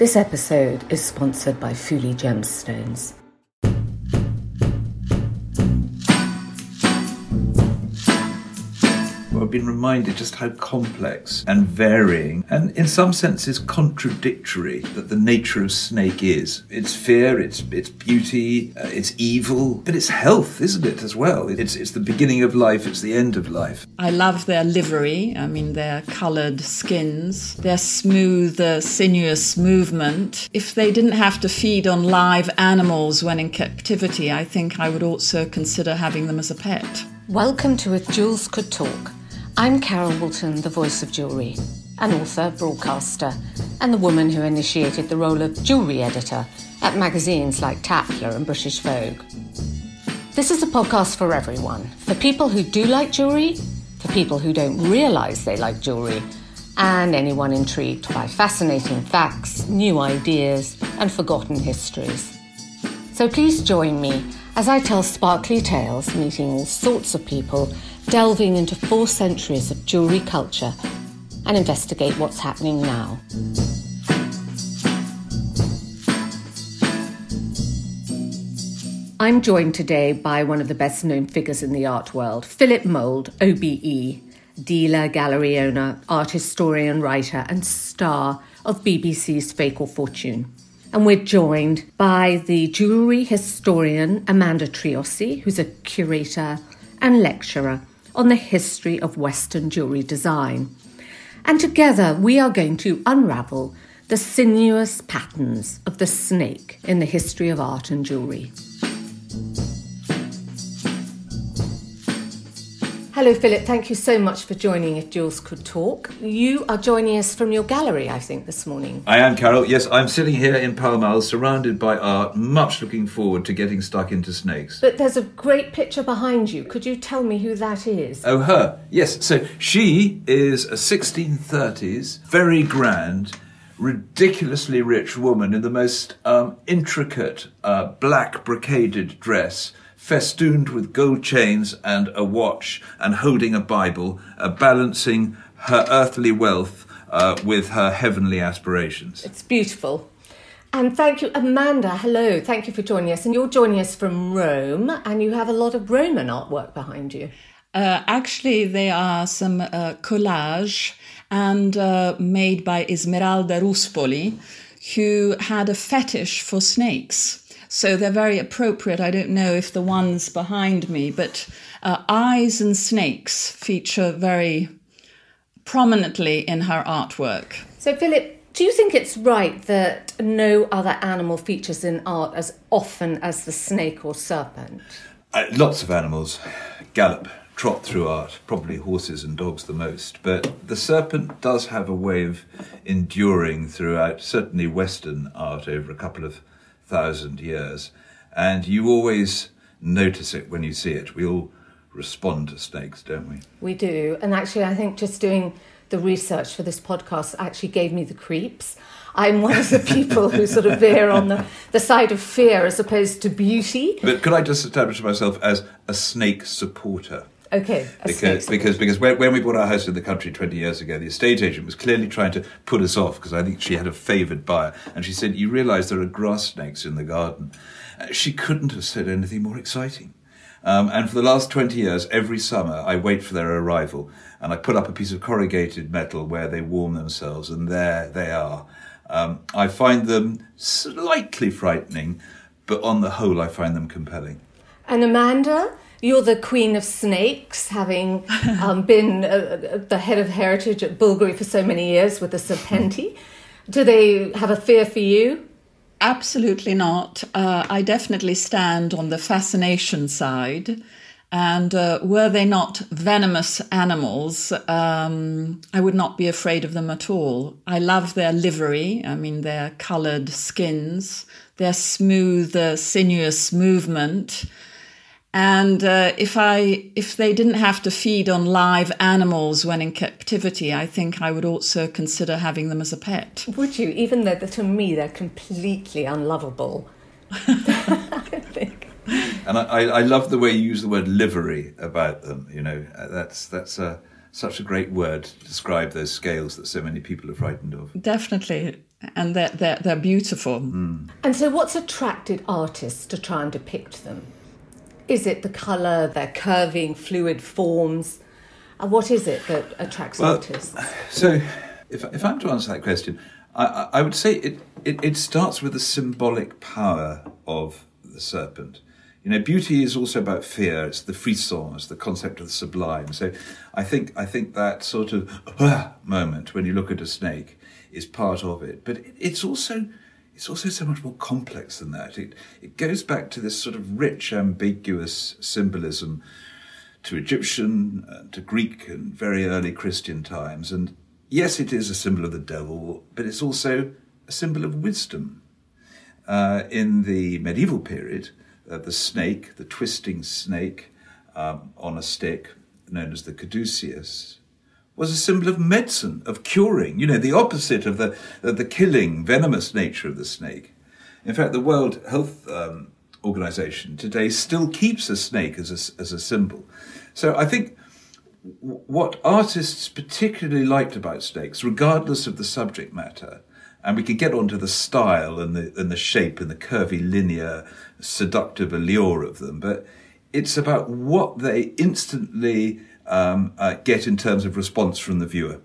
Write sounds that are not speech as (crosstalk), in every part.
This episode is sponsored by Fuli Gemstones. I've been reminded just how complex and varying and in some senses contradictory that the nature of snake is. It's fear, it's it's beauty, uh, it's evil, but it's health, isn't it as well? It's it's the beginning of life, it's the end of life. I love their livery. I mean their colored skins, their smooth uh, sinuous movement. If they didn't have to feed on live animals when in captivity, I think I would also consider having them as a pet. Welcome to If Jewels Could Talk. I'm Carol Woolton, the voice of jewellery, an author, broadcaster, and the woman who initiated the role of jewellery editor at magazines like Tatler and British Vogue. This is a podcast for everyone for people who do like jewellery, for people who don't realise they like jewellery, and anyone intrigued by fascinating facts, new ideas, and forgotten histories. So please join me as I tell sparkly tales, meeting all sorts of people delving into four centuries of jewellery culture and investigate what's happening now. I'm joined today by one of the best known figures in the art world, Philip Mould, OBE, dealer, gallery owner, art historian, writer, and star of BBC's Fake or Fortune. And we're joined by the jewellery historian Amanda Triossi, who's a curator and lecturer on the history of Western jewellery design. And together we are going to unravel the sinuous patterns of the snake in the history of art and jewellery. Hello, Philip. Thank you so much for joining If Jewels Could Talk. You are joining us from your gallery, I think, this morning. I am, Carol. Yes, I'm sitting here in Pall Mall, surrounded by art, much looking forward to getting stuck into snakes. But there's a great picture behind you. Could you tell me who that is? Oh, her. Yes. So she is a 1630s, very grand, ridiculously rich woman in the most um, intricate uh, black brocaded dress festooned with gold chains and a watch, and holding a Bible, uh, balancing her earthly wealth uh, with her heavenly aspirations. It's beautiful. And thank you, Amanda. Hello, thank you for joining us. And you're joining us from Rome, and you have a lot of Roman artwork behind you. Uh, actually, there are some uh, collage and uh, made by Esmeralda Ruspoli, who had a fetish for snakes. So they're very appropriate. I don't know if the ones behind me, but uh, eyes and snakes feature very prominently in her artwork. So, Philip, do you think it's right that no other animal features in art as often as the snake or serpent? Uh, lots of animals gallop, trot through art, probably horses and dogs the most. But the serpent does have a way of enduring throughout, certainly Western art, over a couple of thousand years. And you always notice it when you see it. We all respond to snakes, don't we? We do. And actually, I think just doing the research for this podcast actually gave me the creeps. I'm one of the (laughs) people who sort of veer on the, the side of fear as opposed to beauty. But could I just establish myself as a snake supporter? Okay, because because because when, when we bought our house in the country 20 years ago, the estate agent was clearly trying to put us off because I think she had a favoured buyer, and she said, "You realise there are grass snakes in the garden." Uh, she couldn't have said anything more exciting. Um, and for the last 20 years, every summer, I wait for their arrival and I put up a piece of corrugated metal where they warm themselves, and there they are. Um, I find them slightly frightening, but on the whole, I find them compelling. And Amanda, you're the queen of snakes, having (laughs) um, been uh, the head of heritage at Bulgari for so many years with the Serpenti. Do they have a fear for you? Absolutely not. Uh, I definitely stand on the fascination side. And uh, were they not venomous animals, um, I would not be afraid of them at all. I love their livery, I mean, their coloured skins, their smooth, uh, sinuous movement. And uh, if I if they didn't have to feed on live animals when in captivity, I think I would also consider having them as a pet. Would you? Even though to me they're completely unlovable. (laughs) I think. And I, I love the way you use the word livery about them. You know, uh, that's that's a, such a great word to describe those scales that so many people are frightened of. Definitely. and they're, they're, they're beautiful. And so, what's attracted artists to try and depict them? Is it the colour, their curving, fluid forms? And what is it that attracts Well, artists? So, if, if I'm to answer that question, I, I would say it, it, it starts with the symbolic power of the serpent. You know, beauty is also about fear. It's the frisson, it's the concept of the sublime. So, I think I think that sort of "Ah," moment when you look at a snake is part of it. But it's also it's also so much more complex than that. It it goes back to this sort of rich, ambiguous symbolism to Egyptian, uh, to Greek, and very early Christian times. And yes, it is a symbol of the devil, but it's also a symbol of wisdom. Uh, in the medieval period, uh, the snake, the twisting snake um, on a stick, known as the caduceus, was a symbol of medicine, of curing. You know, the opposite of the of the killing, venomous nature of the snake. In fact, the World Health um, Organization today still keeps a snake as a, as a symbol. So I think what artists particularly liked about snakes, regardless of the subject matter, and we can get onto the style and the and the shape and the curvy, linear, seductive allure of them, but it's about what they instantly um, uh, get in terms of response from the viewer,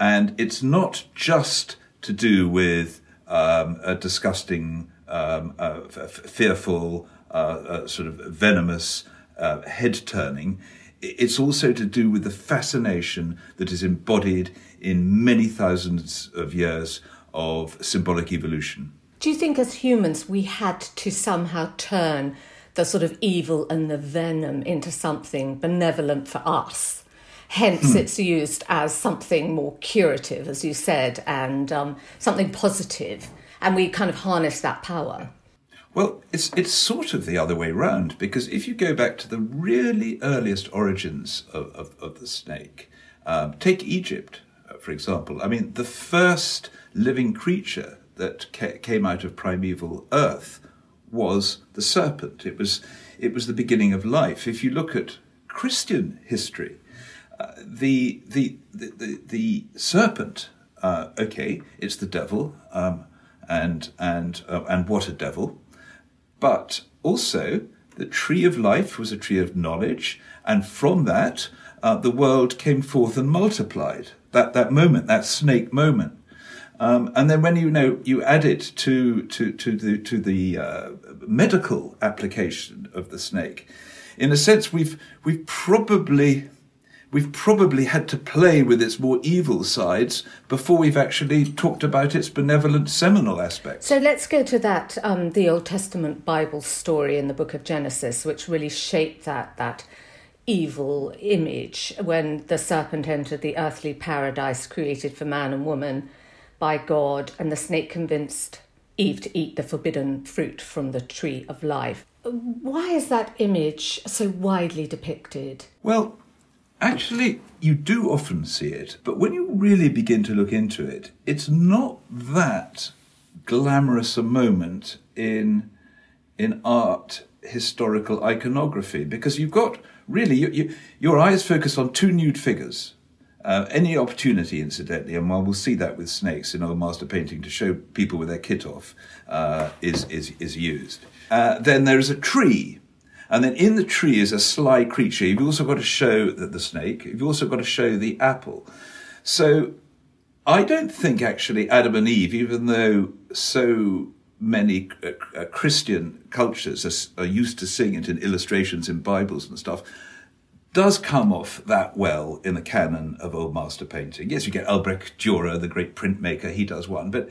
and it's not just to do with um, a disgusting, um, uh, f- fearful, uh, uh, sort of venomous uh, head turning. It's also to do with the fascination that is embodied in many thousands of years of symbolic evolution. Do you think as humans we had to somehow turn the sort of evil and the venom into something benevolent for us? Hence, it's used as something more curative, as you said, and um, something positive, and we kind of harness that power. Well, it's it's sort of the other way round because if you go back to the really earliest origins of, of, of the snake, um, take Egypt, uh, for example. I mean, the first living creature that ca- came out of primeval Earth was the serpent. It was it was the beginning of life. If you look at Christian history, uh, the, the the the the serpent. Uh, okay, it's the devil, um, and and uh, and what a devil! But also, the tree of life was a tree of knowledge, and from that, uh, the world came forth and multiplied. That that moment, that snake moment. Um, and then when you know you add it to to to the to the uh, medical application of the snake, in a sense, we've we've probably we've probably had to play with its more evil sides before we've actually talked about its benevolent seminal aspects. So let's go to that um, the Old Testament Bible story in the Book of Genesis, which really shaped that that evil image when the serpent entered the earthly paradise created for man and woman by God, and the snake convinced Eve to eat the forbidden fruit from the tree of life. Why is that image so widely depicted? Well, actually, you do often see it, but when you really begin to look into it, it's not that glamorous a moment in in art historical iconography because you've got really you, you, your eyes focus on two nude figures. Uh, any opportunity, incidentally, and while we'll see that with snakes in old master painting to show people with their kit off, uh, is, is, is used. Uh, then there is a tree, and then in the tree is a sly creature. You've also got to show that the snake, you've also got to show the apple. So I don't think actually Adam and Eve, even though so many uh, Christian cultures are, are used to seeing it in illustrations in Bibles and stuff, does come off that well in the canon of old master painting. Yes, you get Albrecht Dürer, the great printmaker, he does one, but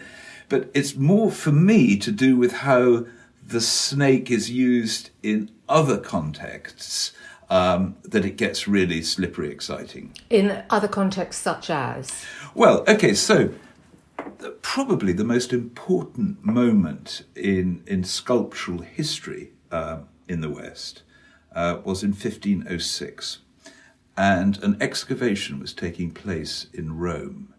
but it's more for me to do with how the snake is used in other contexts um, that it gets really slippery exciting. In other contexts, such as? Well, okay, so probably the most important moment in in sculptural history um, in the West uh, was in 1506, and an excavation was taking place in Rome.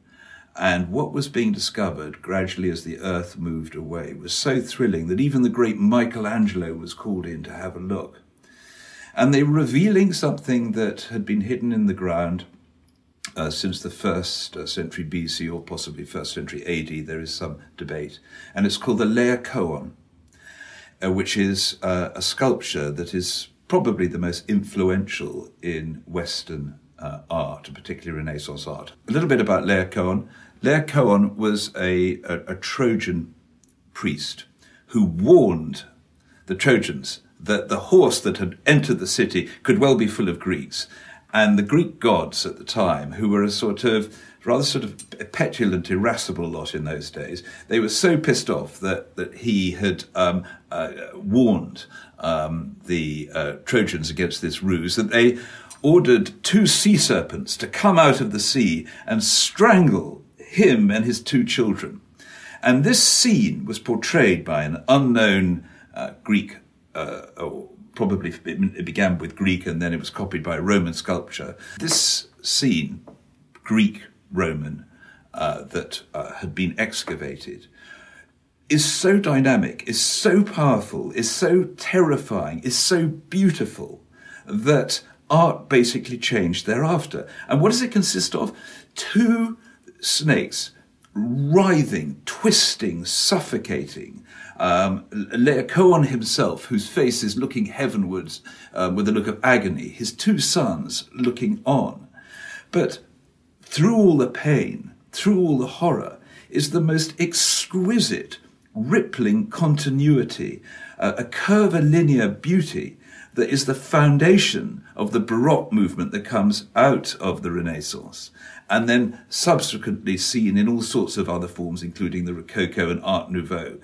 And what was being discovered gradually as the earth moved away was so thrilling that even the great Michelangelo was called in to have a look. And they were revealing something that had been hidden in the ground uh, since the first uh, century BC or possibly first century AD. There is some debate. And it's called the Laocoon, uh, which is uh, a sculpture that is probably the most influential in Western uh, art, particularly Renaissance art. A little bit about Laocoon. Laocoon was a, a, a Trojan priest who warned the Trojans that the horse that had entered the city could well be full of Greeks. And the Greek gods at the time, who were a sort of rather sort of petulant, irascible lot in those days, they were so pissed off that, that he had um, uh, warned um, the uh, Trojans against this ruse that they ordered two sea serpents to come out of the sea and strangle him and his two children. And this scene was portrayed by an unknown uh, Greek, uh, probably it began with Greek and then it was copied by Roman sculpture. This scene, Greek Roman, uh, that uh, had been excavated, is so dynamic, is so powerful, is so terrifying, is so beautiful that art basically changed thereafter. And what does it consist of? Two snakes writhing, twisting, suffocating. Um, Laocoon himself, whose face is looking heavenwards uh, with a look of agony, his two sons looking on. But through all the pain, through all the horror, is the most exquisite, rippling continuity, a curvilinear beauty that is the foundation of the Baroque movement that comes out of the Renaissance and then subsequently seen in all sorts of other forms, including the Rococo and Art Nouveau.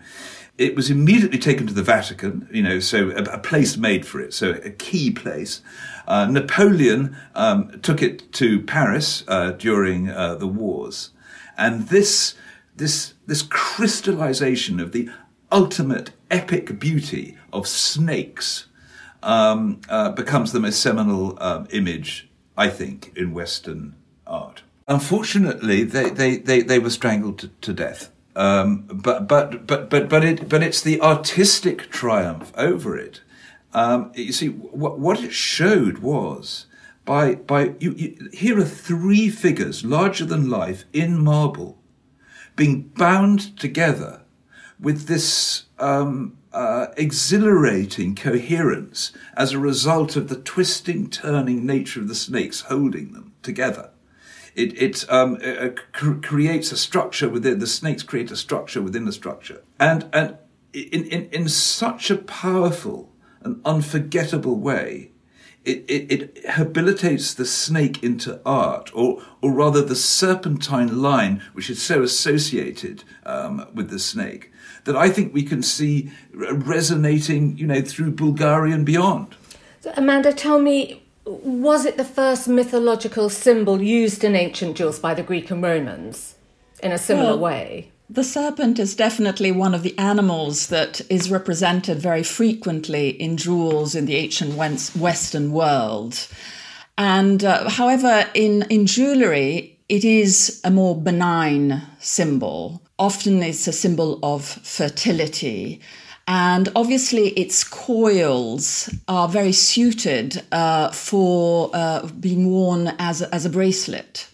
It was immediately taken to the Vatican, you know, so a, a place made for it, so a key place. Uh, Napoleon um, took it to Paris uh, during uh, the wars, and this this this crystallization of the ultimate epic beauty of snakes um, uh, becomes the most seminal um, image, I think, in Western art. Unfortunately, they, they, they, they were strangled to, to death. Um, but but but but but it but it's the artistic triumph over it. Um, you see, what, what it showed was by by you, you, here are three figures larger than life in marble, being bound together with this um, uh, exhilarating coherence as a result of the twisting, turning nature of the snakes holding them together. It, it, um, it cr- creates a structure within the snakes create a structure within the structure, and and in in, in such a powerful and unforgettable way, it, it, it habilitates the snake into art, or or rather the serpentine line, which is so associated um, with the snake, that I think we can see resonating, you know, through Bulgari and beyond. So Amanda, tell me was it the first mythological symbol used in ancient jewels by the Greek and Romans in a similar well, way? The serpent is definitely one of the animals that is represented very frequently in jewels in the ancient Western world. And uh, however, in, in jewelry, it is a more benign symbol. Often it's a symbol of fertility. And obviously, its coils are very suited uh, for uh, being worn as, as a bracelet.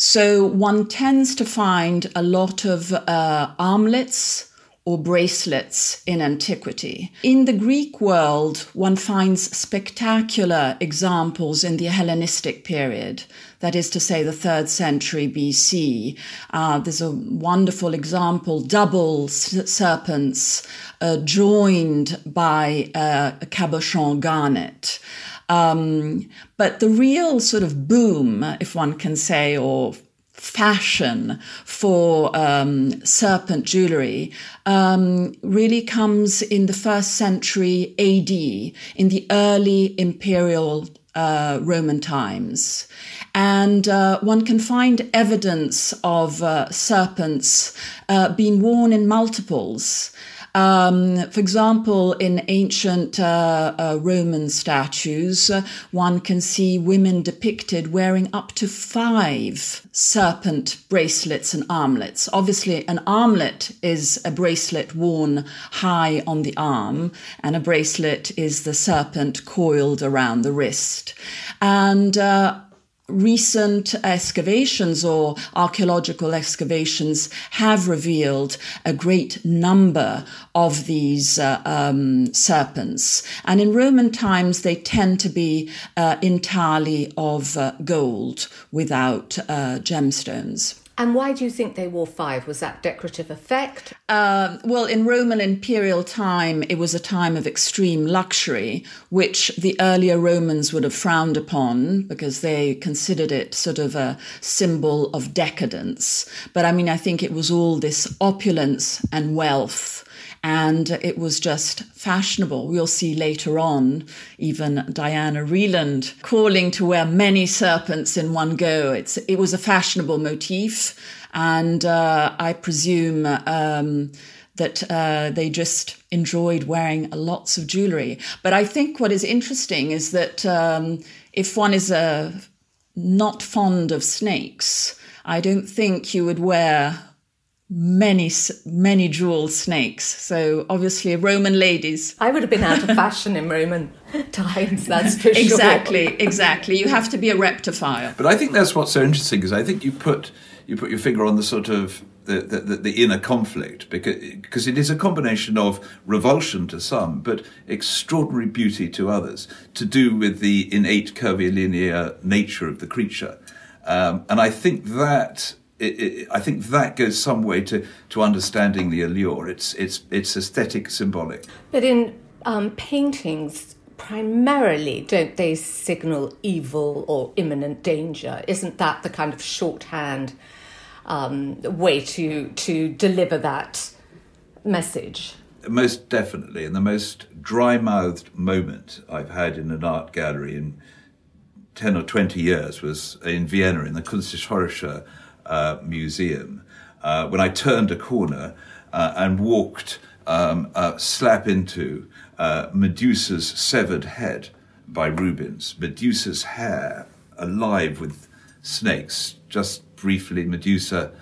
So one tends to find a lot of uh, armlets or bracelets in antiquity. In the Greek world, one finds spectacular examples in the Hellenistic period that is to say the third century BC. Uh, there's a wonderful example, double serpents uh, joined by uh, a cabochon garnet. Um, but the real sort of boom, if one can say, or fashion for um, serpent jewelry um, really comes in the first century AD, in the early imperial uh, Roman times. And uh, one can find evidence of uh, serpents uh, being worn in multiples. Um, for example, in ancient uh, uh, Roman statues, uh, one can see women depicted wearing up to five serpent bracelets and armlets. Obviously, an armlet is a bracelet worn high on the arm, and a bracelet is the serpent coiled around the wrist. And uh, recent excavations or archaeological excavations have revealed a great number of these uh, um, serpents. And in Roman times, they tend to be uh, entirely of uh, gold without uh, gemstones. And why do you think they wore five? Was that decorative effect? Uh, well, in Roman imperial time, it was a time of extreme luxury, which the earlier Romans would have frowned upon because they considered it sort of a symbol of decadence. But I mean, I think it was all this opulence and wealth and it was just fashionable. We'll see later on even Diana Vreeland calling to wear many serpents in one go. It's it was a fashionable motif, and uh, I presume. Um, that uh, they just enjoyed wearing lots of jewelry. But I think what is interesting is that um, if one is uh, not fond of snakes, I don't think you would wear many many jewel snakes. So obviously roman ladies. I would have been out of (laughs) fashion in roman times that's for exactly sure. (laughs) exactly you have to be a reptiphile but i think that's what's so interesting is i think you put you put your finger on the sort of the, the, the, inner conflict because, because it is a combination of revulsion to some but extraordinary beauty to others to do with the innate curvilinear nature of the creature. Um, and i think that it, it, I think that goes some way to, to understanding the allure. It's it's it's aesthetic, symbolic. But in um, paintings, primarily, don't they signal evil or imminent danger? Isn't that the kind of shorthand um, way to to deliver that message? Most definitely, and the most dry-mouthed moment I've had in an art gallery in ten or twenty years was in Vienna in the Kunsthistorische uh, museum uh, when I turned a corner uh, and walked um, slap into uh, Medusa's severed head by Rubens. Medusa's hair alive with snakes. Just briefly, Medusa,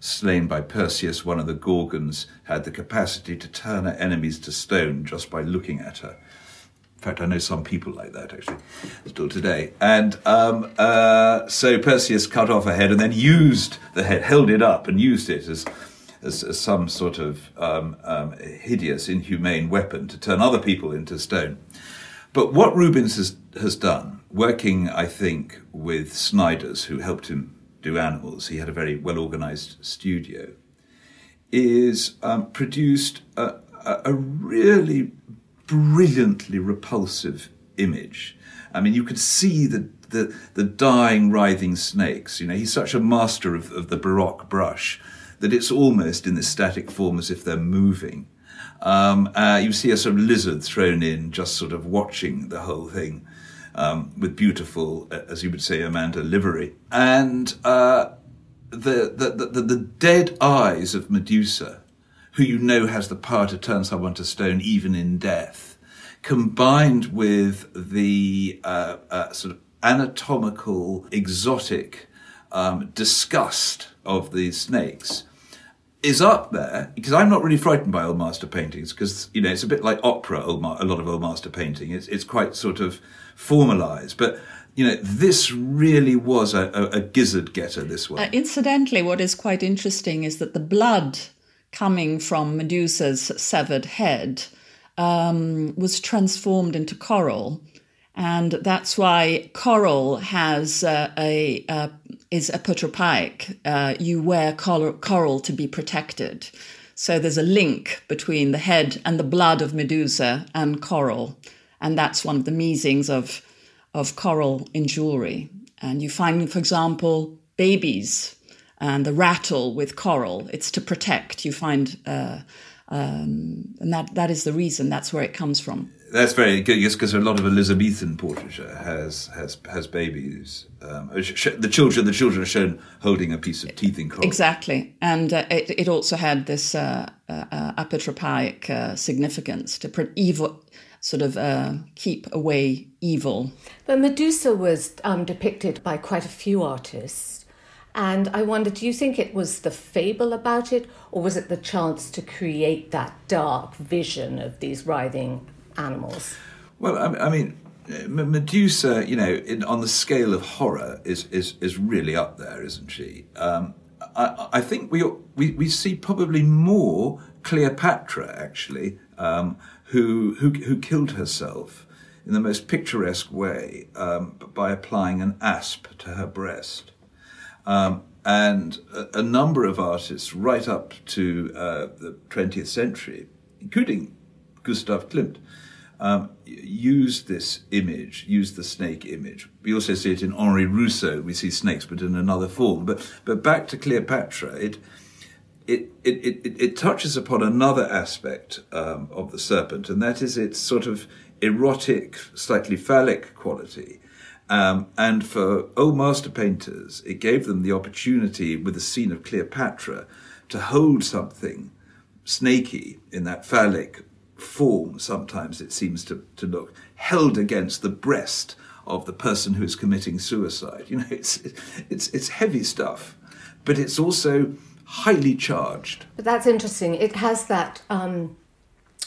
slain by Perseus, one of the Gorgons, had the capacity to turn her enemies to stone just by looking at her fact, I know some people like that actually, still today. And um, uh, so Perseus cut off a head and then used the head, held it up, and used it as as, as some sort of um, um, hideous, inhumane weapon to turn other people into stone. But what Rubens has, has done, working, I think, with Snyders, who helped him do animals, he had a very well organized studio, is um, produced a, a, a really brilliantly repulsive image. I mean, you could see the, the, the dying, writhing snakes. You know, he's such a master of, of the Baroque brush that it's almost in this static form as if they're moving. Um, uh, you see a sort of lizard thrown in, just sort of watching the whole thing um, with beautiful, uh, as you would say, Amanda livery. And uh, the, the, the, the dead eyes of Medusa who you know has the power to turn someone to stone even in death, combined with the uh, uh, sort of anatomical, exotic um, disgust of these snakes, is up there because I'm not really frightened by old master paintings because you know it's a bit like opera. Ma- a lot of old master painting. It's it's quite sort of formalized, but you know, this really was a, a, a gizzard getter, this one. Uh, incidentally, what is quite interesting is that the blood coming from Medusa's severed head um, was transformed into coral. And that's why coral has uh, a uh, is apotropaic. Uh, you wear coral, coral to be protected. So there's a link between the head and the blood of Medusa and coral, and that's one of the meanings of of coral in jewelry. And you find, for example, babies and the rattle with coral. It's to protect. You find, uh, um, and that that is the reason. That's where it comes from. That's very good. Yes, because a lot of Elizabethan portraiture has has has babies. Um, the children the children are shown holding a piece of teeth in coral. Exactly, and uh, it, it also had this uh, uh, apotropaic uh, significance to pre- evil sort of uh, keep away evil. But Medusa was um, depicted by quite a few artists. And I wonder, do you think it was the fable about it, or was it the chance to create that dark vision of these writhing animals? Well, I mean, Medusa, you know, in, on the scale of horror, is is is really up there, isn't she? Um, I, I, think we, we we see probably more Cleopatra actually, um, who who who killed herself in the most picturesque way um, by applying an asp to her breast. Um, and a, a, number of artists, right up to uh, the 20th century, including Gustav Klimt, um, used this image, used the snake image. We also see it in Henri Rousseau. We see snakes, but in another form. But but back to Cleopatra, it it it it, it touches upon another aspect um, of the serpent, and that is its sort of erotic, slightly phallic quality. Um, and for old master painters, it gave them the opportunity, with the scene of Cleopatra, to hold something snaky in that phallic form, sometimes it seems to, to look, held against the breast of the person who is committing suicide. (laughs) You know, it's, it's, it's heavy stuff, but it's also highly charged. But that's interesting. It has that. Um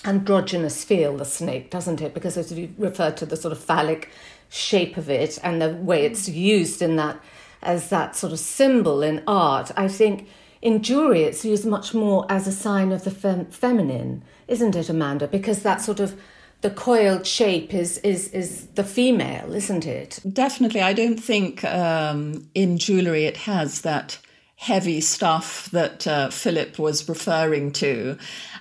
androgynous feel, the snake, doesn't it? Because as you refer to the sort of phallic shape of it and the way it's used in that as that sort of symbol in art, I think in jewelry it's used much more as a sign of the fem- feminine, isn't it, Amanda? Because that sort of the coiled shape is is is the female, isn't it? Definitely, I don't think um, in jewelry it has that heavy stuff that uh, Philip was referring to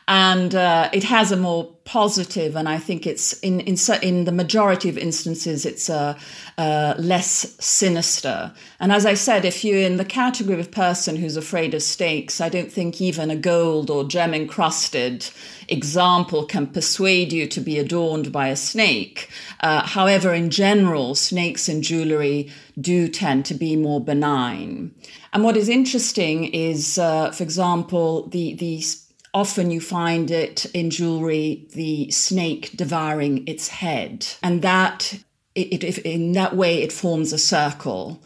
and uh, it has a more positive, and I think it's in in in the majority of instances it's uh, uh, less sinister. And as I said, if you're in the category of person who's afraid of snakes, I don't think even a gold or gem encrusted example can persuade you to be adorned by a snake. Uh, however, in general, snakes in jewelry do tend to be more benign. And what is interesting is, uh, for example, the the Often you find it in jewelry, the snake devouring its head. And that, it, it, in that way, it forms a circle.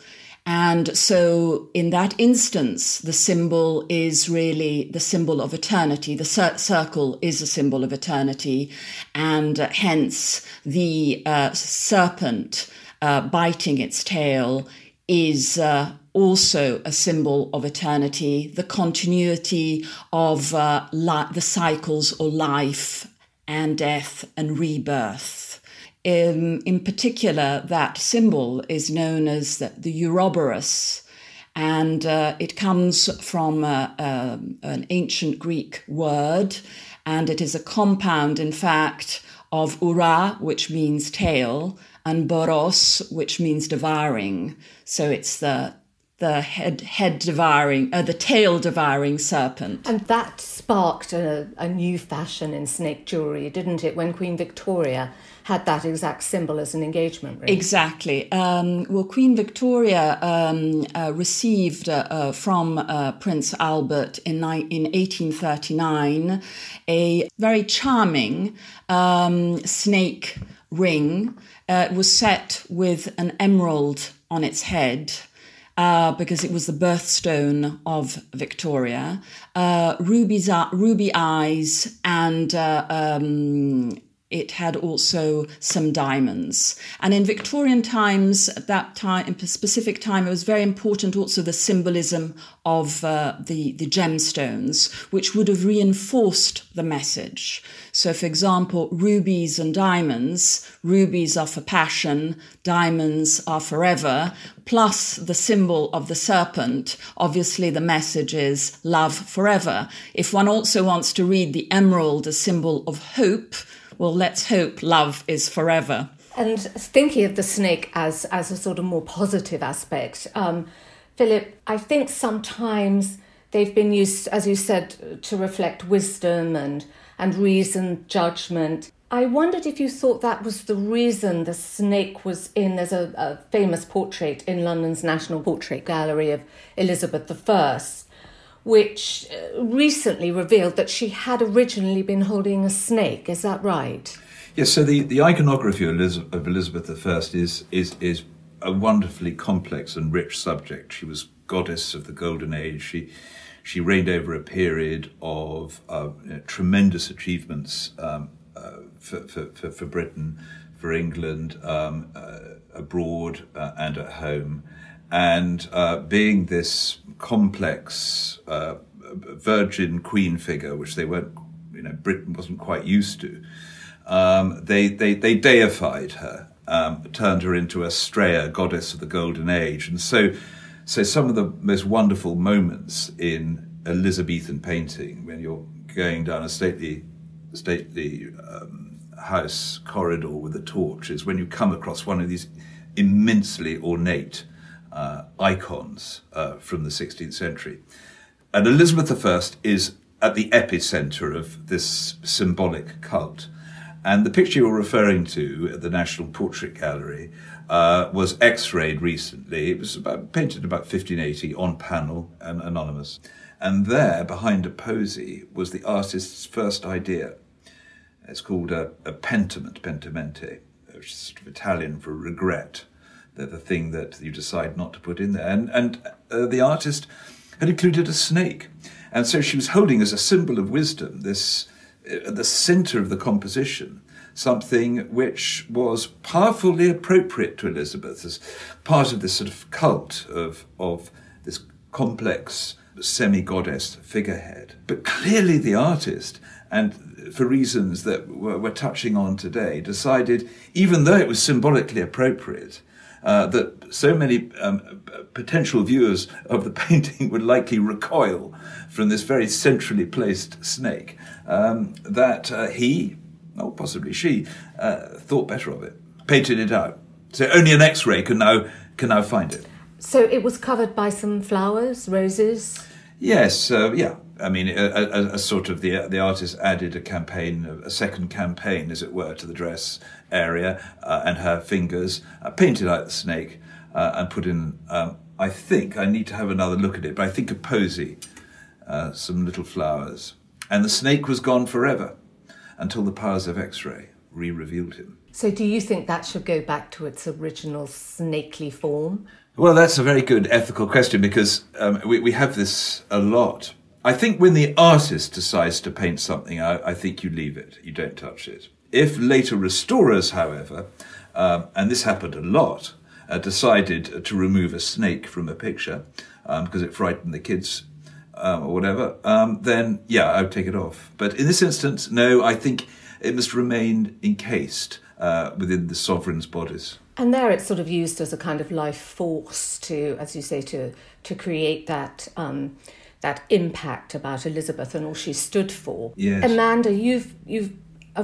And so, in that instance, the symbol is really the symbol of eternity. The cir- circle is a symbol of eternity, and uh, hence the uh, serpent uh, biting its tail is uh, also a symbol of eternity, the continuity of uh, li- the cycles of life and death and rebirth. In, in particular, that symbol is known as the, the Ouroboros, and uh, it comes from uh, uh, an ancient Greek word, and it is a compound, in fact, of ura, which means tail, and boros, which means devouring. So it's the the head head devouring, uh, the tail devouring serpent. And that sparked a, a new fashion in snake jewelry, didn't it? When Queen Victoria had that exact symbol as an engagement ring. Exactly. Um, well, Queen Victoria um, uh, received uh, uh, from uh, Prince Albert in, ni- in 1839 a very charming um, snake ring. Uh, was set with an emerald on its head uh, because it was the birthstone of Victoria. Uh, ruby's, ruby eyes and uh, um, it had also some diamonds. And in Victorian times, at that time, specific time, it was very important also the symbolism of uh, the, the gemstones, which would have reinforced the message. So, for example, rubies and diamonds, rubies are for passion, diamonds are forever, plus the symbol of the serpent. Obviously, the message is love forever. If one also wants to read the emerald, a symbol of hope, well, let's hope love is forever. And thinking of the snake as, as a sort of more positive aspect, um, Philip, I think sometimes they've been used, as you said, to reflect wisdom and, and reason, judgment. I wondered if you thought that was the reason the snake was in. There's a, a famous portrait in London's National Portrait Gallery of Elizabeth I which uh, recently revealed that she had originally been holding a snake. Is that right? Yes. So the, the iconography of Elizabeth, of Elizabeth I is is is a wonderfully complex and rich subject. She was goddess of the golden age. She she reigned over a period of uh, you know, tremendous achievements um, uh, for, for, for, Britain for England um, uh, abroad uh, and at home. And uh, being this complex uh, virgin queen figure, which they weren't, you know, Britain wasn't quite used to, um, they, they, they deified her, um, turned her into Astraea, goddess of the golden age. And so, so some of the most wonderful moments in Elizabethan painting, when you're going down a stately, stately um, house corridor with a torch, is when you come across one of these immensely ornate uh, icons uh, from the 16th century. And Elizabeth I is at the epicenter of this symbolic cult. And the picture you're referring to at the National Portrait Gallery uh, was X-rayed recently. It was about, painted about 1580 on panel and anonymous. And there, behind a posy, was the artist's first idea. It's called a, a pentiment, pentamente, which is sort of Italian for regret. They're the thing that you decide not to put in there. And, and uh, the artist had included a snake. And so she was holding as a symbol of wisdom this, at uh, the center of the composition, something which was powerfully appropriate to Elizabeth as part of this sort of cult of, of this complex semi goddess figurehead. But clearly, the artist, and for reasons that we're, touching on today, decided, even though it was symbolically appropriate, uh, that so many um, potential viewers of the (laughs) painting would likely recoil from this very centrally placed snake, um, that uh, he, or possibly she, uh, thought better of it, painted it out. So only an X-ray can now can now find it. So it was covered by some flowers, roses. Yes, uh, yeah. I mean, a, a, a, sort of the the artist added a campaign, a second campaign, as it were, to the dress area, uh, and her fingers uh, painted like the snake, uh, and put in. Um, I think I need to have another look at it, but I think a posy, uh, some little flowers, and the snake was gone forever, until the powers of X-ray re-revealed him. So, do you think that should go back to its original snakely form? Well, that's a very good ethical question because um, we, we have this a lot. I think when the artist decides to paint something, I, I think you leave it, you don't touch it. If later restorers, however, um, and this happened a lot, uh, decided to remove a snake from a picture um, because it frightened the kids um, or whatever, um, then yeah, I would take it off. But in this instance, no, I think it must remain encased uh, within the sovereign's bodies. And there it's sort of used as a kind of life force to, as you say, to to create that um, that impact about Elizabeth and all she stood for. Yes. Amanda, you've you've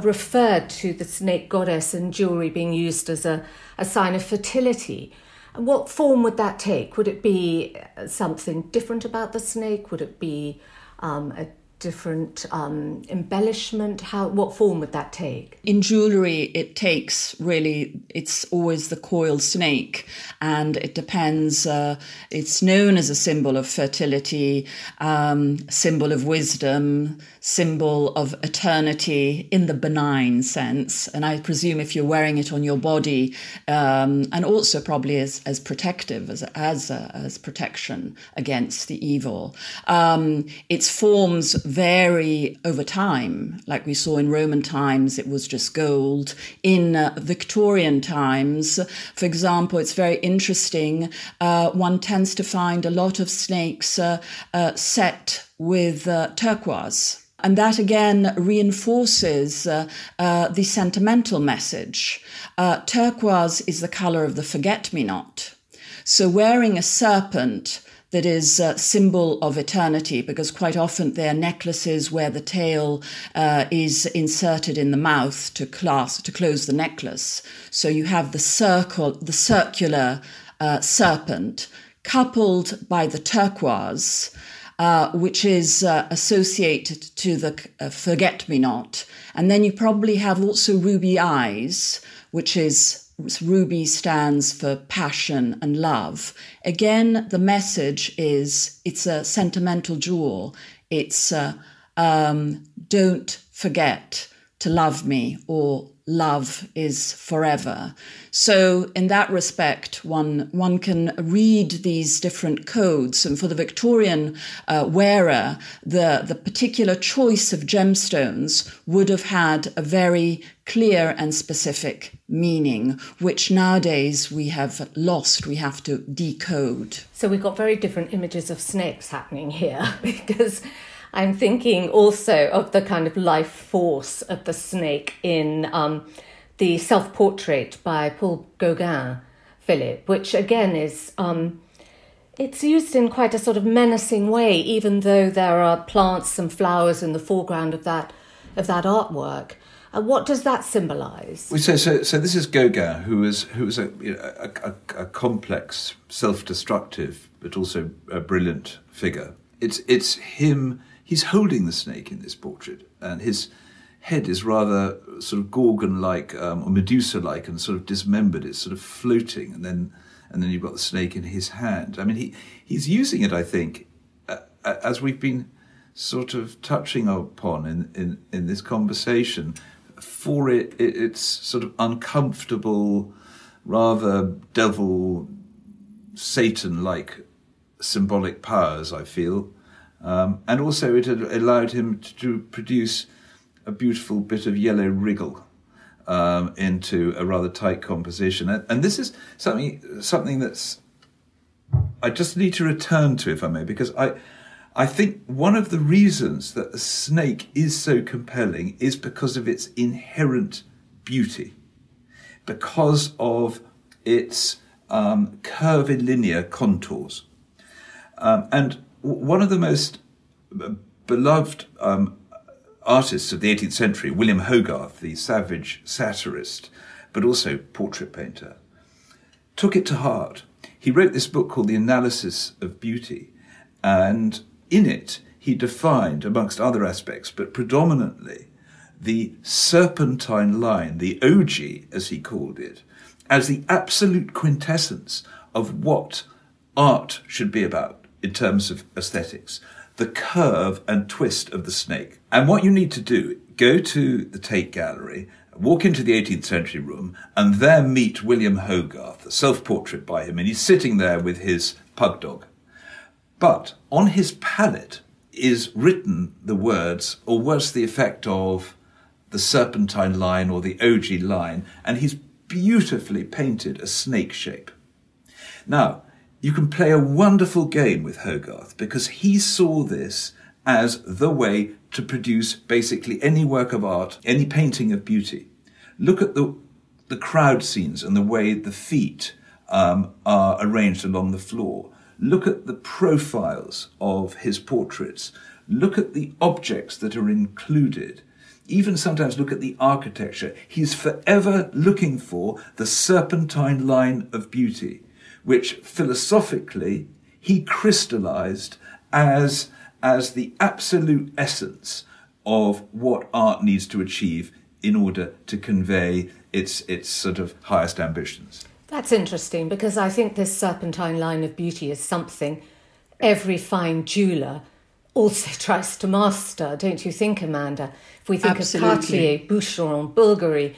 referred to the snake goddess and jewelry being used as a, a sign of fertility. And what form would that take? Would it be something different about the snake? Would it be um, a different um, embellishment? How what form would that take? In jewelry, it takes really. It's always the coiled snake, and it depends. Uh, it's known as a symbol of fertility, um, symbol of wisdom, symbol of eternity in the benign sense. And I presume if you're wearing it on your body, um, and also probably as as protective as as uh, as protection against the evil. Um, its forms vary over time. Like we saw in Roman times, it was just gold. In uh, Victorian times, for example, it's very interesting. Uh, one tends to find a lot of snakes uh, uh set with uh, turquoise. And that again reinforces uh, uh, the sentimental message. Uh, turquoise is the color of the forget me not. So wearing a serpent that is a symbol of eternity because quite often they're necklaces where the tail uh, is inserted in the mouth to class to close the necklace. So you have the circle, the circular uh, serpent coupled by the turquoise. Uh, which is uh, associated to the uh, forget me not. And then you probably have also ruby eyes, which is Ruby stands for passion and love. Again, the message is it's a sentimental jewel. It's uh, um, don't forget to love me or love is forever. So in that respect, one one can read these different codes. And for the Victorian uh, wearer, the the particular choice of gemstones would have had a very clear and specific meaning, which nowadays we have lost. We have to decode. So we've got very different images of snakes happening here (laughs) because I'm thinking also of the kind of life force of the snake in um, the self portrait by Paul Gauguin, Philip, which again is. Um, it's used in quite a sort of menacing way, even though there are plants and flowers in the foreground of that of that artwork. Uh, what does that symbolise? Say so. So this is Gauguin, who was who was a, you know, a, a, a complex, self-destructive, but also a brilliant figure. It's it's him he's holding the snake in this portrait, and his head is rather sort of Gorgon-like um, or Medusa-like, and sort of dismembered. It's sort of floating, and then and then you've got the snake in his hand. I mean, he he's using it, I think, uh, as we've been sort of touching upon in in, in this conversation. For it, it, it's sort of uncomfortable, rather devil, Satan-like symbolic powers. I feel um, and also, it allowed him to produce a beautiful bit of yellow wriggle um, into a rather tight composition. And, and, this is something something that's I just need to return to, if I may, because I I think one of the reasons that the snake is so compelling is because of its inherent beauty, because of its um, curvilinear contours, um, and one of the most beloved um, artists of the 18th century, William Hogarth, the savage satirist, but also portrait painter, took it to heart. He wrote this book called The Analysis of Beauty, and in it he defined, amongst other aspects, but predominantly, the serpentine line, the ogee, as he called it, as the absolute quintessence of what art should be about in terms of aesthetics the curve and twist of the snake. And what you need to do, go to the Tate Gallery, walk into the 18th century room, and there meet William Hogarth, a self portrait by him, and he's sitting there with his pug dog. But on his palette is written the words, or worse, the effect of the serpentine line or the ogee line, and he's beautifully painted a snake shape. Now, you can play a wonderful game with Hogarth because he saw this as the way to produce basically any work of art, any painting of beauty. Look at the, the crowd scenes and the way the feet um, are arranged along the floor. Look at the profiles of his portraits. Look at the objects that are included. Even sometimes look at the architecture. He's forever looking for the serpentine line of beauty which philosophically he crystallized as, as the absolute essence of what art needs to achieve in order to convey its, its sort of highest ambitions. That's interesting because I think this serpentine line of beauty is something every fine jeweler also (laughs) tries to master, don't you think, Amanda? If we think Absolutely. of Cartier, Boucheron, Bulgari,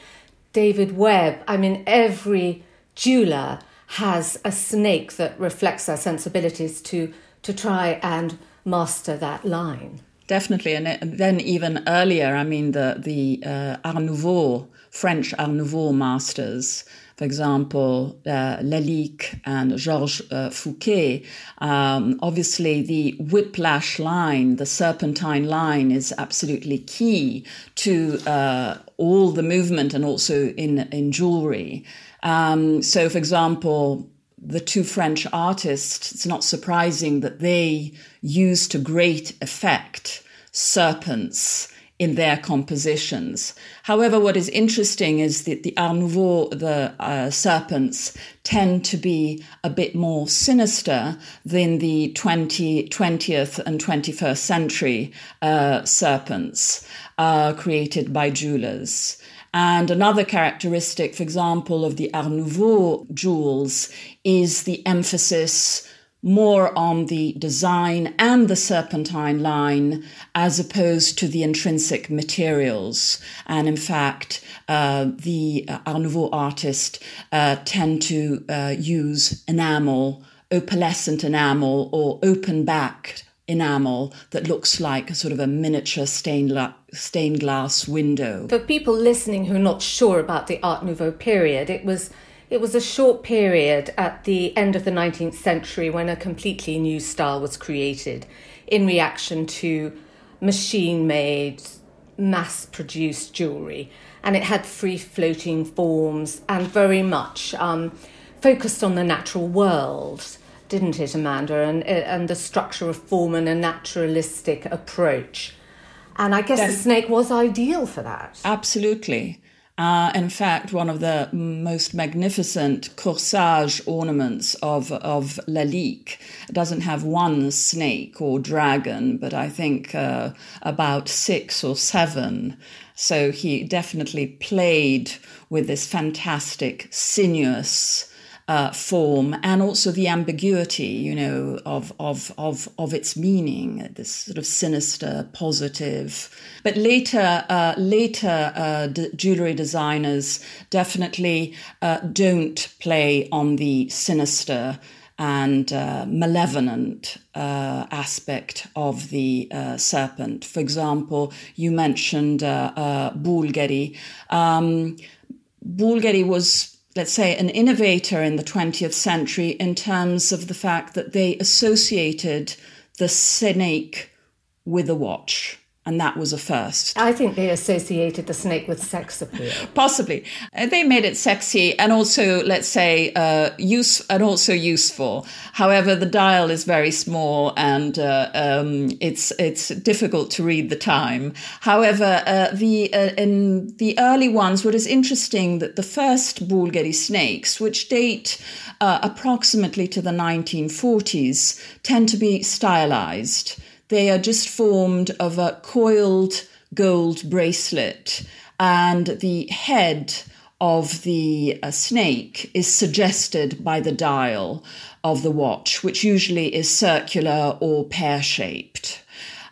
David Webb, I mean, every jeweler has a snake that reflects our sensibilities to to try and master that line. Definitely, and then even earlier, I mean the the uh, Art Nouveau French Art Nouveau masters, for example, uh, Lalique and Georges uh, Fouquet. Um, obviously, the whiplash line, the serpentine line, is absolutely key to uh, all the movement and also in in jewelry. Um, so, for example, the two French artists, it's not surprising that they use to great effect serpents in their compositions. However, what is interesting is that the Art Nouveau, the uh, serpents, tend to be a bit more sinister than the 20, 20th and 21st century uh, serpents uh, created by jewelers. And another characteristic, for example, of the Art Nouveau jewels is the emphasis more on the design and the serpentine line as opposed to the intrinsic materials. And in fact, uh, the uh, Art Nouveau artists uh, tend to uh, use enamel, opalescent enamel, or open backed enamel that looks like a sort of a miniature stained, la- stained glass window. For people listening who are not sure about the Art Nouveau period, it was it was a short period at the end of the 19th century when a completely new style was created in reaction to machine made, mass produced jewellery. And it had free floating forms and very much um, focused on the natural world, didn't it, Amanda? And, and the structure of form and a naturalistic approach. And I guess the snake was ideal for that. Absolutely. Uh, in fact, one of the most magnificent corsage ornaments of, of Lalique doesn't have one snake or dragon, but I think uh, about six or seven. So he definitely played with this fantastic, sinuous, uh, form and also the ambiguity, you know, of, of, of, of its meaning, this sort of sinister, positive. But later, uh, later uh, d- jewelry designers definitely uh, don't play on the sinister and uh, malevolent uh, aspect of the uh, serpent. For example, you mentioned uh, Bulgari. Um, Bulgari was let's say, an innovator in the 20th century in terms of the fact that they associated the snake with a watch and that was a first. I think they associated the snake with sex appeal. Possibly, uh, they made it sexy and also, let's say, uh, use and also useful. However, the dial is very small and uh, um, it's it's difficult to read the time. However, uh, the uh, in the early ones, what is interesting that the first Bulgari snakes, which date uh, approximately to the 1940s, tend to be stylized. They are just formed of a coiled gold bracelet, and the head of the uh, snake is suggested by the dial of the watch, which usually is circular or pear shaped.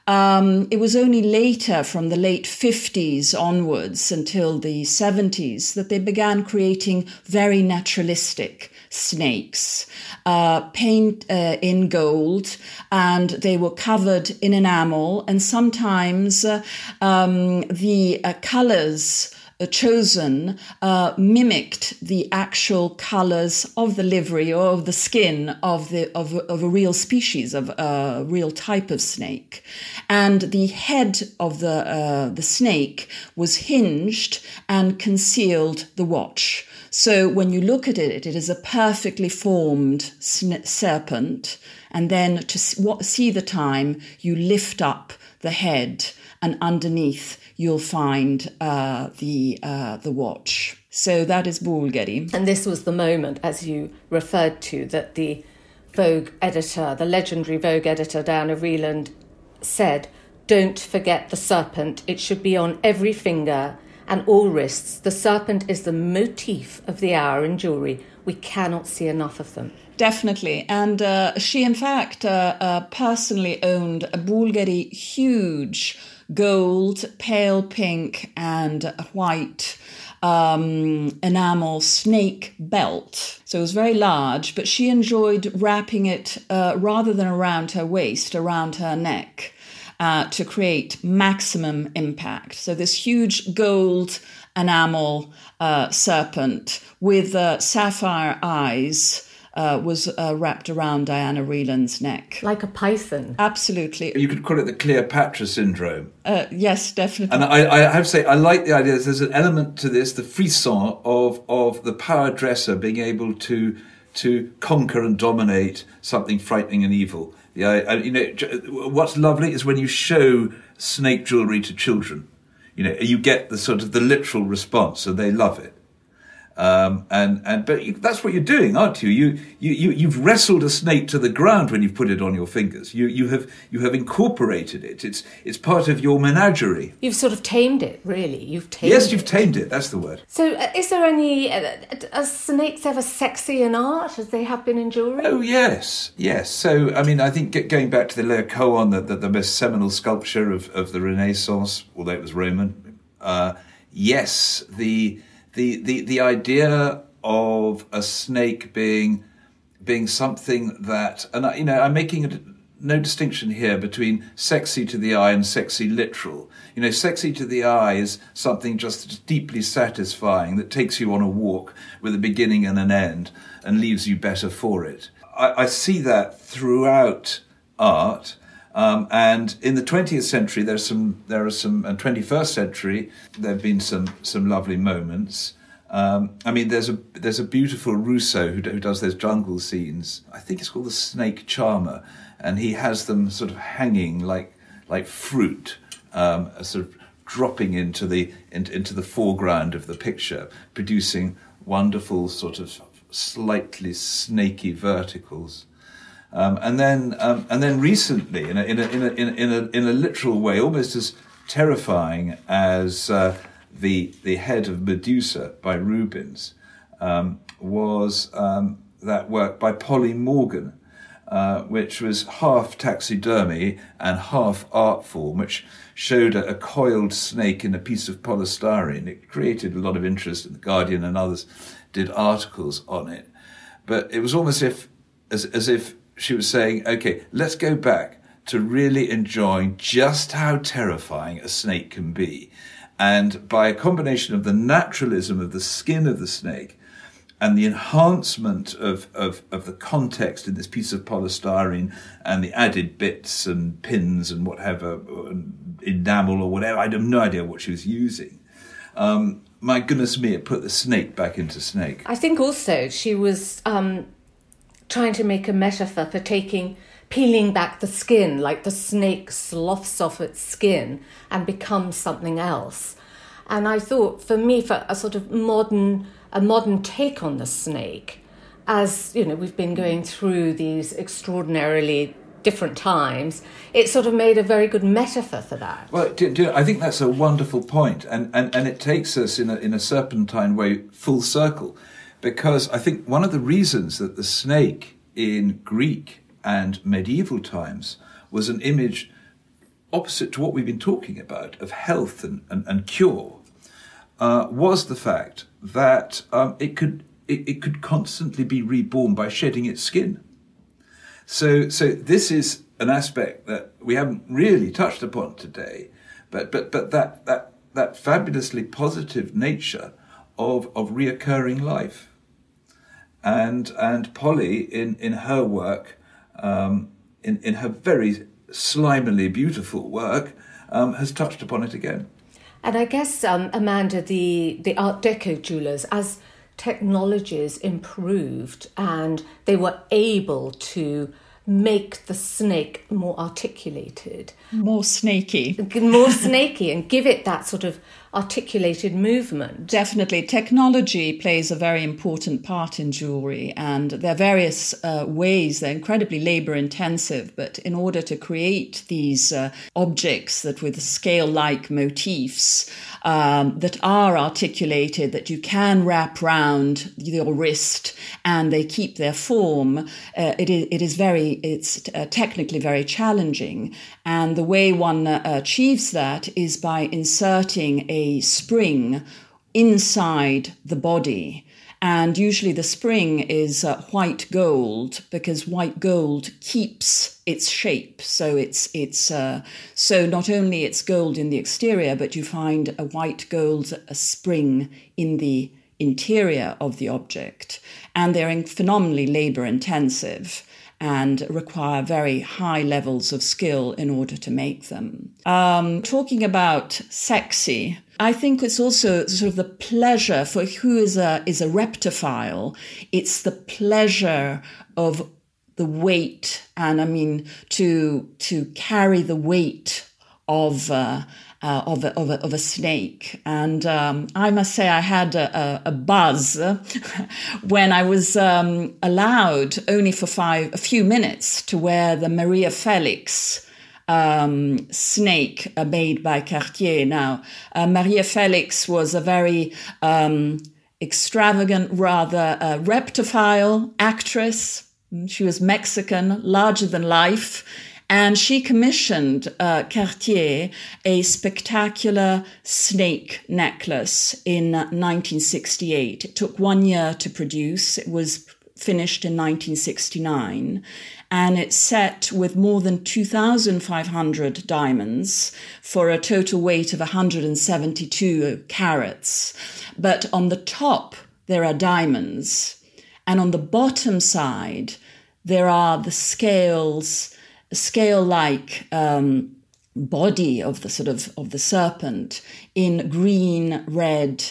Um, it was only later, from the late 50s onwards until the 70s, that they began creating very naturalistic snakes, uh, paint uh, in gold, and they were covered in enamel, and sometimes uh, um, the uh, colors uh, chosen uh, mimicked the actual colors of the livery or of the skin of the of, of a real species of a real type of snake. And the head of the uh, the snake was hinged and concealed the watch so when you look at it, it is a perfectly formed serpent. And then to see the time, you lift up the head, and underneath you'll find uh, the uh, the watch. So that is Bulgari. And this was the moment, as you referred to, that the Vogue editor, the legendary Vogue editor Diana Vreeland, said, "Don't forget the serpent. It should be on every finger." And all wrists, the serpent is the motif of the hour in jewellery. We cannot see enough of them. Definitely. And uh, she, in fact, uh, uh, personally owned a Bulgari huge gold, pale pink, and white um, enamel snake belt. So it was very large, but she enjoyed wrapping it uh, rather than around her waist, around her neck uh, to create maximum impact. So, this huge gold enamel uh, serpent with uh, sapphire eyes. Uh, was uh, wrapped around Diana Vreeland's neck. Like a python. Absolutely. You could call it the Cleopatra syndrome. Uh, yes, definitely. And I, I, have to say, I like the idea. There's an element to this, the frisson of, of the power dresser being able to, to conquer and dominate something frightening and evil. Yeah, you know, what's lovely is when you show snake jewelry to children. You know, you get the sort of the literal response, so they love it. Um, and and but you, that's what you're doing, aren't you? You you you you've wrestled a snake to the ground when you've put it on your fingers. You you have you have incorporated it. It's it's part of your menagerie. You've sort of tamed it, really. You've tamed. Yes, you've tamed it. That's the word. So, uh, is there any? Uh, are snakes ever sexy in art as they have been in jewellery? Oh yes, yes. So I mean, I think get, going back to the Laocoon, the, the, the most seminal sculpture of, of the Renaissance, although it was Roman. Uh, yes, the the the the idea of a snake being being something that, and I, you know, I'm making a, no distinction here between sexy to the eye and sexy literal. You know, sexy to the eye is something just deeply satisfying that takes you on a walk with a beginning and an end and leaves you better for it. I, I see that throughout art. Um, and in the 20th century, there's some, there are some, and 21st century, there have been some, some lovely moments. Um, I mean, there's a there's a beautiful Rousseau who, who does those jungle scenes. I think it's called the Snake Charmer, and he has them sort of hanging like like fruit, um, sort of dropping into the in, into the foreground of the picture, producing wonderful sort of slightly snaky verticals. Um, and then um, and then recently, in a, in a, in a, in a, in a literal way, almost as terrifying as uh, the the head of Medusa by Rubens um, was um, that work by Polly Morgan, uh, which was half taxidermy and half art form, which showed a, a, coiled snake in a piece of polystyrene. It created a lot of interest, and the Guardian and others did articles on it. But it was almost if as as if she was saying, "Okay, let's go back." To really enjoying just how terrifying a snake can be, and by a combination of the naturalism of the skin of the snake and the enhancement of, of, of the context in this piece of polystyrene and the added bits and pins and whatever, enamel or whatever, I have no idea what she was using. Um, my goodness me, it put the snake back into snake. I think also she was um, trying to make a metaphor for taking peeling back the skin, like the snake sloughs off its skin and becomes something else. And I thought, for me, for a sort of modern, a modern take on the snake, as you know, we've been going through these extraordinarily different times, it sort of made a very good metaphor for that. Well, do, do, I think that's a wonderful point, and, and, and it takes us in a, in a serpentine way full circle, because I think one of the reasons that the snake in Greek and medieval times was an image opposite to what we've been talking about of health and, and, and cure uh, was the fact that um, it could it, it, could constantly be reborn by shedding its skin. So so this is an aspect that we haven't really touched upon today, but but but that that that fabulously positive nature of of reoccurring life. And and Polly in in her work um, in, in her very slimily beautiful work, um, has touched upon it again. And I guess, um, Amanda, the, the Art Deco jewelers, as technologies improved and they were able to make the snake more articulated, more snaky, more snaky, and give it that sort of articulated movement. Definitely. Technology plays a very important part in jewelry, and there are various uh, ways, they're incredibly labor intensive, but in order to create these uh, objects that with scale like motifs um, that are articulated, that you can wrap round your wrist and they keep their form, uh, it, is, it is very, it's uh, technically very challenging. And the way one uh, achieves that is by inserting a spring inside the body. And usually the spring is uh, white gold because white gold keeps its shape. So it's it's uh, so not only it's gold in the exterior, but you find a white gold a spring in the interior of the object, and they're phenomenally labor intensive and require very high levels of skill in order to make them. Um, talking about sexy, I think it's also sort of the pleasure for who is a is a reptiphile. It's the pleasure of the weight, and I mean to to carry the weight of uh, uh, of, a, of, a, of, a, snake. And um, I must say, I had a, a buzz (laughs) when I was um, allowed only for five, a few minutes to wear the Maria Felix. Um, snake made by Cartier. Now, uh, Maria Felix was a very um, extravagant, rather uh, reptiphile actress. She was Mexican, larger than life and she commissioned uh, Cartier a spectacular snake necklace in 1968. It took one year to produce. It was finished in 1969 and it's set with more than 2,500 diamonds for a total weight of 172 carats. But on the top, there are diamonds, and on the bottom side, there are the scales scale like um, body of the sort of of the serpent in green, red,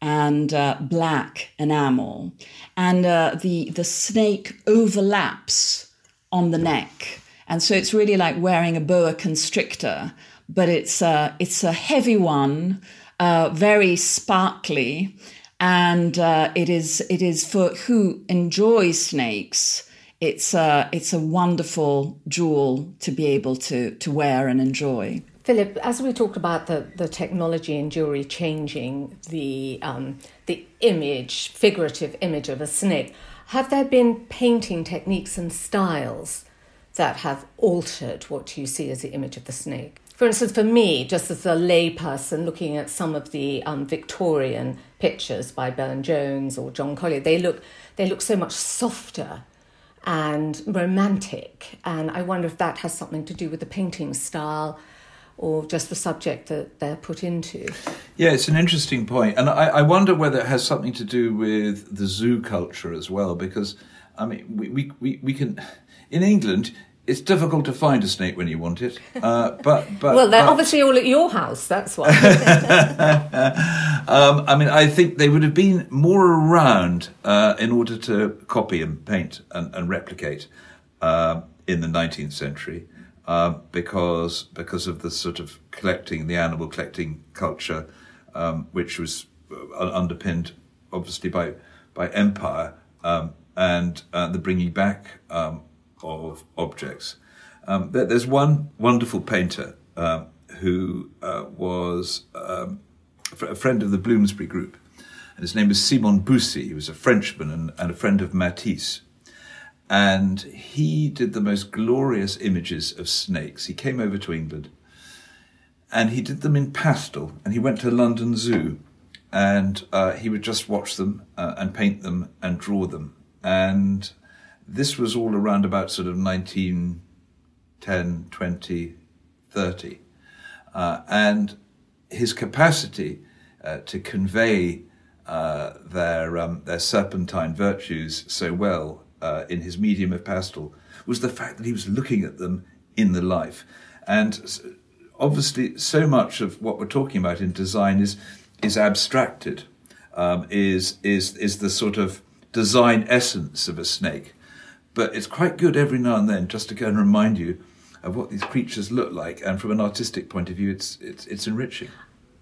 and uh, black enamel, and uh, the the snake overlaps on the neck, and so it's really like wearing a boa constrictor, but it's a it's a heavy one, uh, very sparkly, and uh, it is it is for who enjoys snakes it's a, it's a wonderful jewel to be able to, to wear and enjoy. Philip, as we talked about the, the technology in jewelry changing the, um, the image, figurative image of a snake, have there been painting techniques and styles that have altered what you see as the image of the snake? For instance, for me, just as a layperson looking at some of the um, Victorian pictures by Burne Jones or John Collier, they look, they look so much softer and romantic. And I wonder if that has something to do with the painting style or just the subject that they're put into. Yeah, it's an interesting point. And I, I wonder whether it has something to do with the zoo culture as well, because, I mean, we, we, we, we can. In England, it's difficult to find a snake when you want it. Uh, but, (laughs) but well, they're but, obviously all at your house. That's why. (laughs) um, I mean, I think they would have been more around uh, in order to copy and paint and, and replicate uh, in the 19th century. Uh, because because of the sort of collecting, the animal collecting culture, um, which was uh, underpinned obviously by by empire um, and uh, the bringing back um, of objects. Um, there's one wonderful painter um, who uh, was um, a friend of the Bloomsbury Group, and his name was Simon Bussy. He was a Frenchman and, and a friend of Matisse. And he did the most glorious images of snakes. He came over to England and he did them in pastel. And he went to London Zoo and uh, he would just watch them uh, and paint them and draw them. And this was all around about sort of 1910, 20, 30. Uh, and his capacity uh, to convey uh, their, um, their serpentine virtues so well uh, in his medium of pastel was the fact that he was looking at them in the life. And obviously, so much of what we're talking about in design is, is abstracted, um, is, is, is the sort of design essence of a snake. But it's quite good every now and then just to go and remind you of what these creatures look like, and from an artistic point of view, it's it's it's enriching.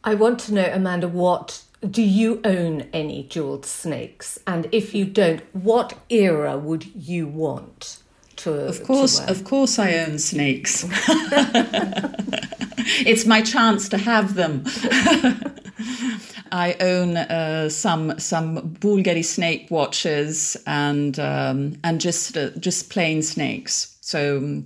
I want to know, Amanda, what do you own any jeweled snakes? And if you don't, what era would you want to? Of course, to of course, I own snakes. (laughs) it's my chance to have them. (laughs) I own uh, some some Bulgari snake watches and um, and just uh, just plain snakes. So um,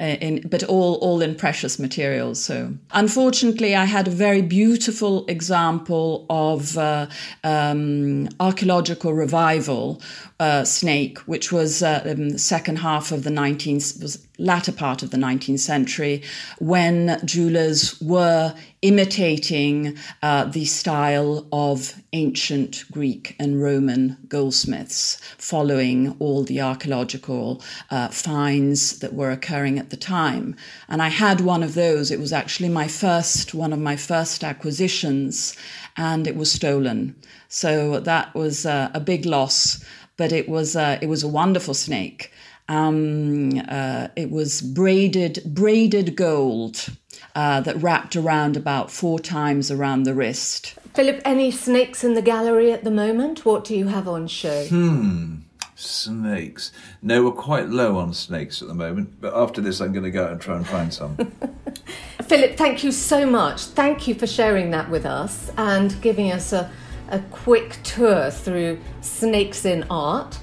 in, but all all in precious materials. So unfortunately, I had a very beautiful example of uh, um, archaeological revival uh, snake, which was uh, in the second half of the 19th, was latter part of the 19th century, when jewelers were imitating uh, the style of ancient Greek and Roman goldsmiths, following all the archaeological uh, finds that were occurring at the time. And I had one of those. It was actually my first, one of my first acquisitions, and it was stolen. So that was uh, a big loss but it was uh, it was a wonderful snake. Um, uh, it was braided, braided gold uh, that wrapped around about four times around the wrist. Philip, any snakes in the gallery at the moment? What do you have on show? Hmm. Snakes. No, we're quite low on snakes at the moment, but after this, I'm going to go out and try and find some. (laughs) Philip, thank you so much. Thank you for sharing that with us and giving us a, a quick tour through snakes in art.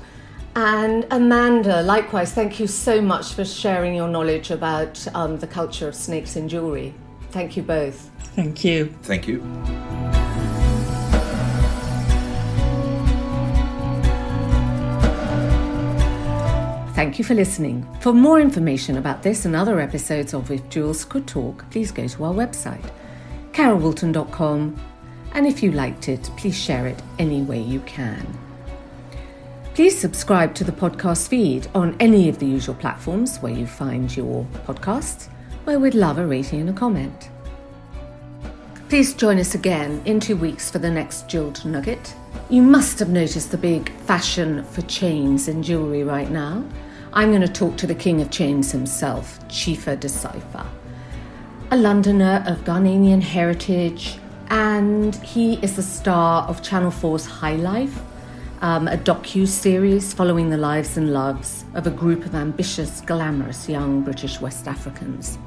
And Amanda, likewise, thank you so much for sharing your knowledge about um, the culture of snakes in jewellery. Thank you both. Thank you. Thank you. Thank you for listening. For more information about this and other episodes of If Jewels Could Talk, please go to our website, carolwoolton.com, and if you liked it, please share it any way you can. Please subscribe to the podcast feed on any of the usual platforms where you find your podcasts, where we'd love a rating and a comment. Please join us again in two weeks for the next Jeweled Nugget. You must have noticed the big fashion for chains in jewellery right now. I'm going to talk to the king of chains himself, Chifa Decipher, a Londoner of Ghanaian heritage, and he is the star of Channel 4's High Life, um, a docu series following the lives and loves of a group of ambitious, glamorous young British West Africans.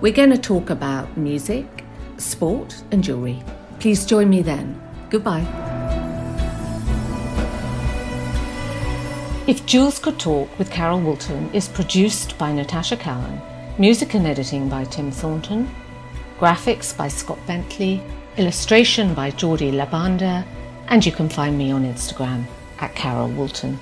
We're going to talk about music, sport, and jewellery. Please join me then. Goodbye. If Jewels Could Talk with Carol Woolton is produced by Natasha Cowan, music and editing by Tim Thornton, graphics by Scott Bentley, illustration by Geordie Labanda, and you can find me on Instagram at Carol Woolton.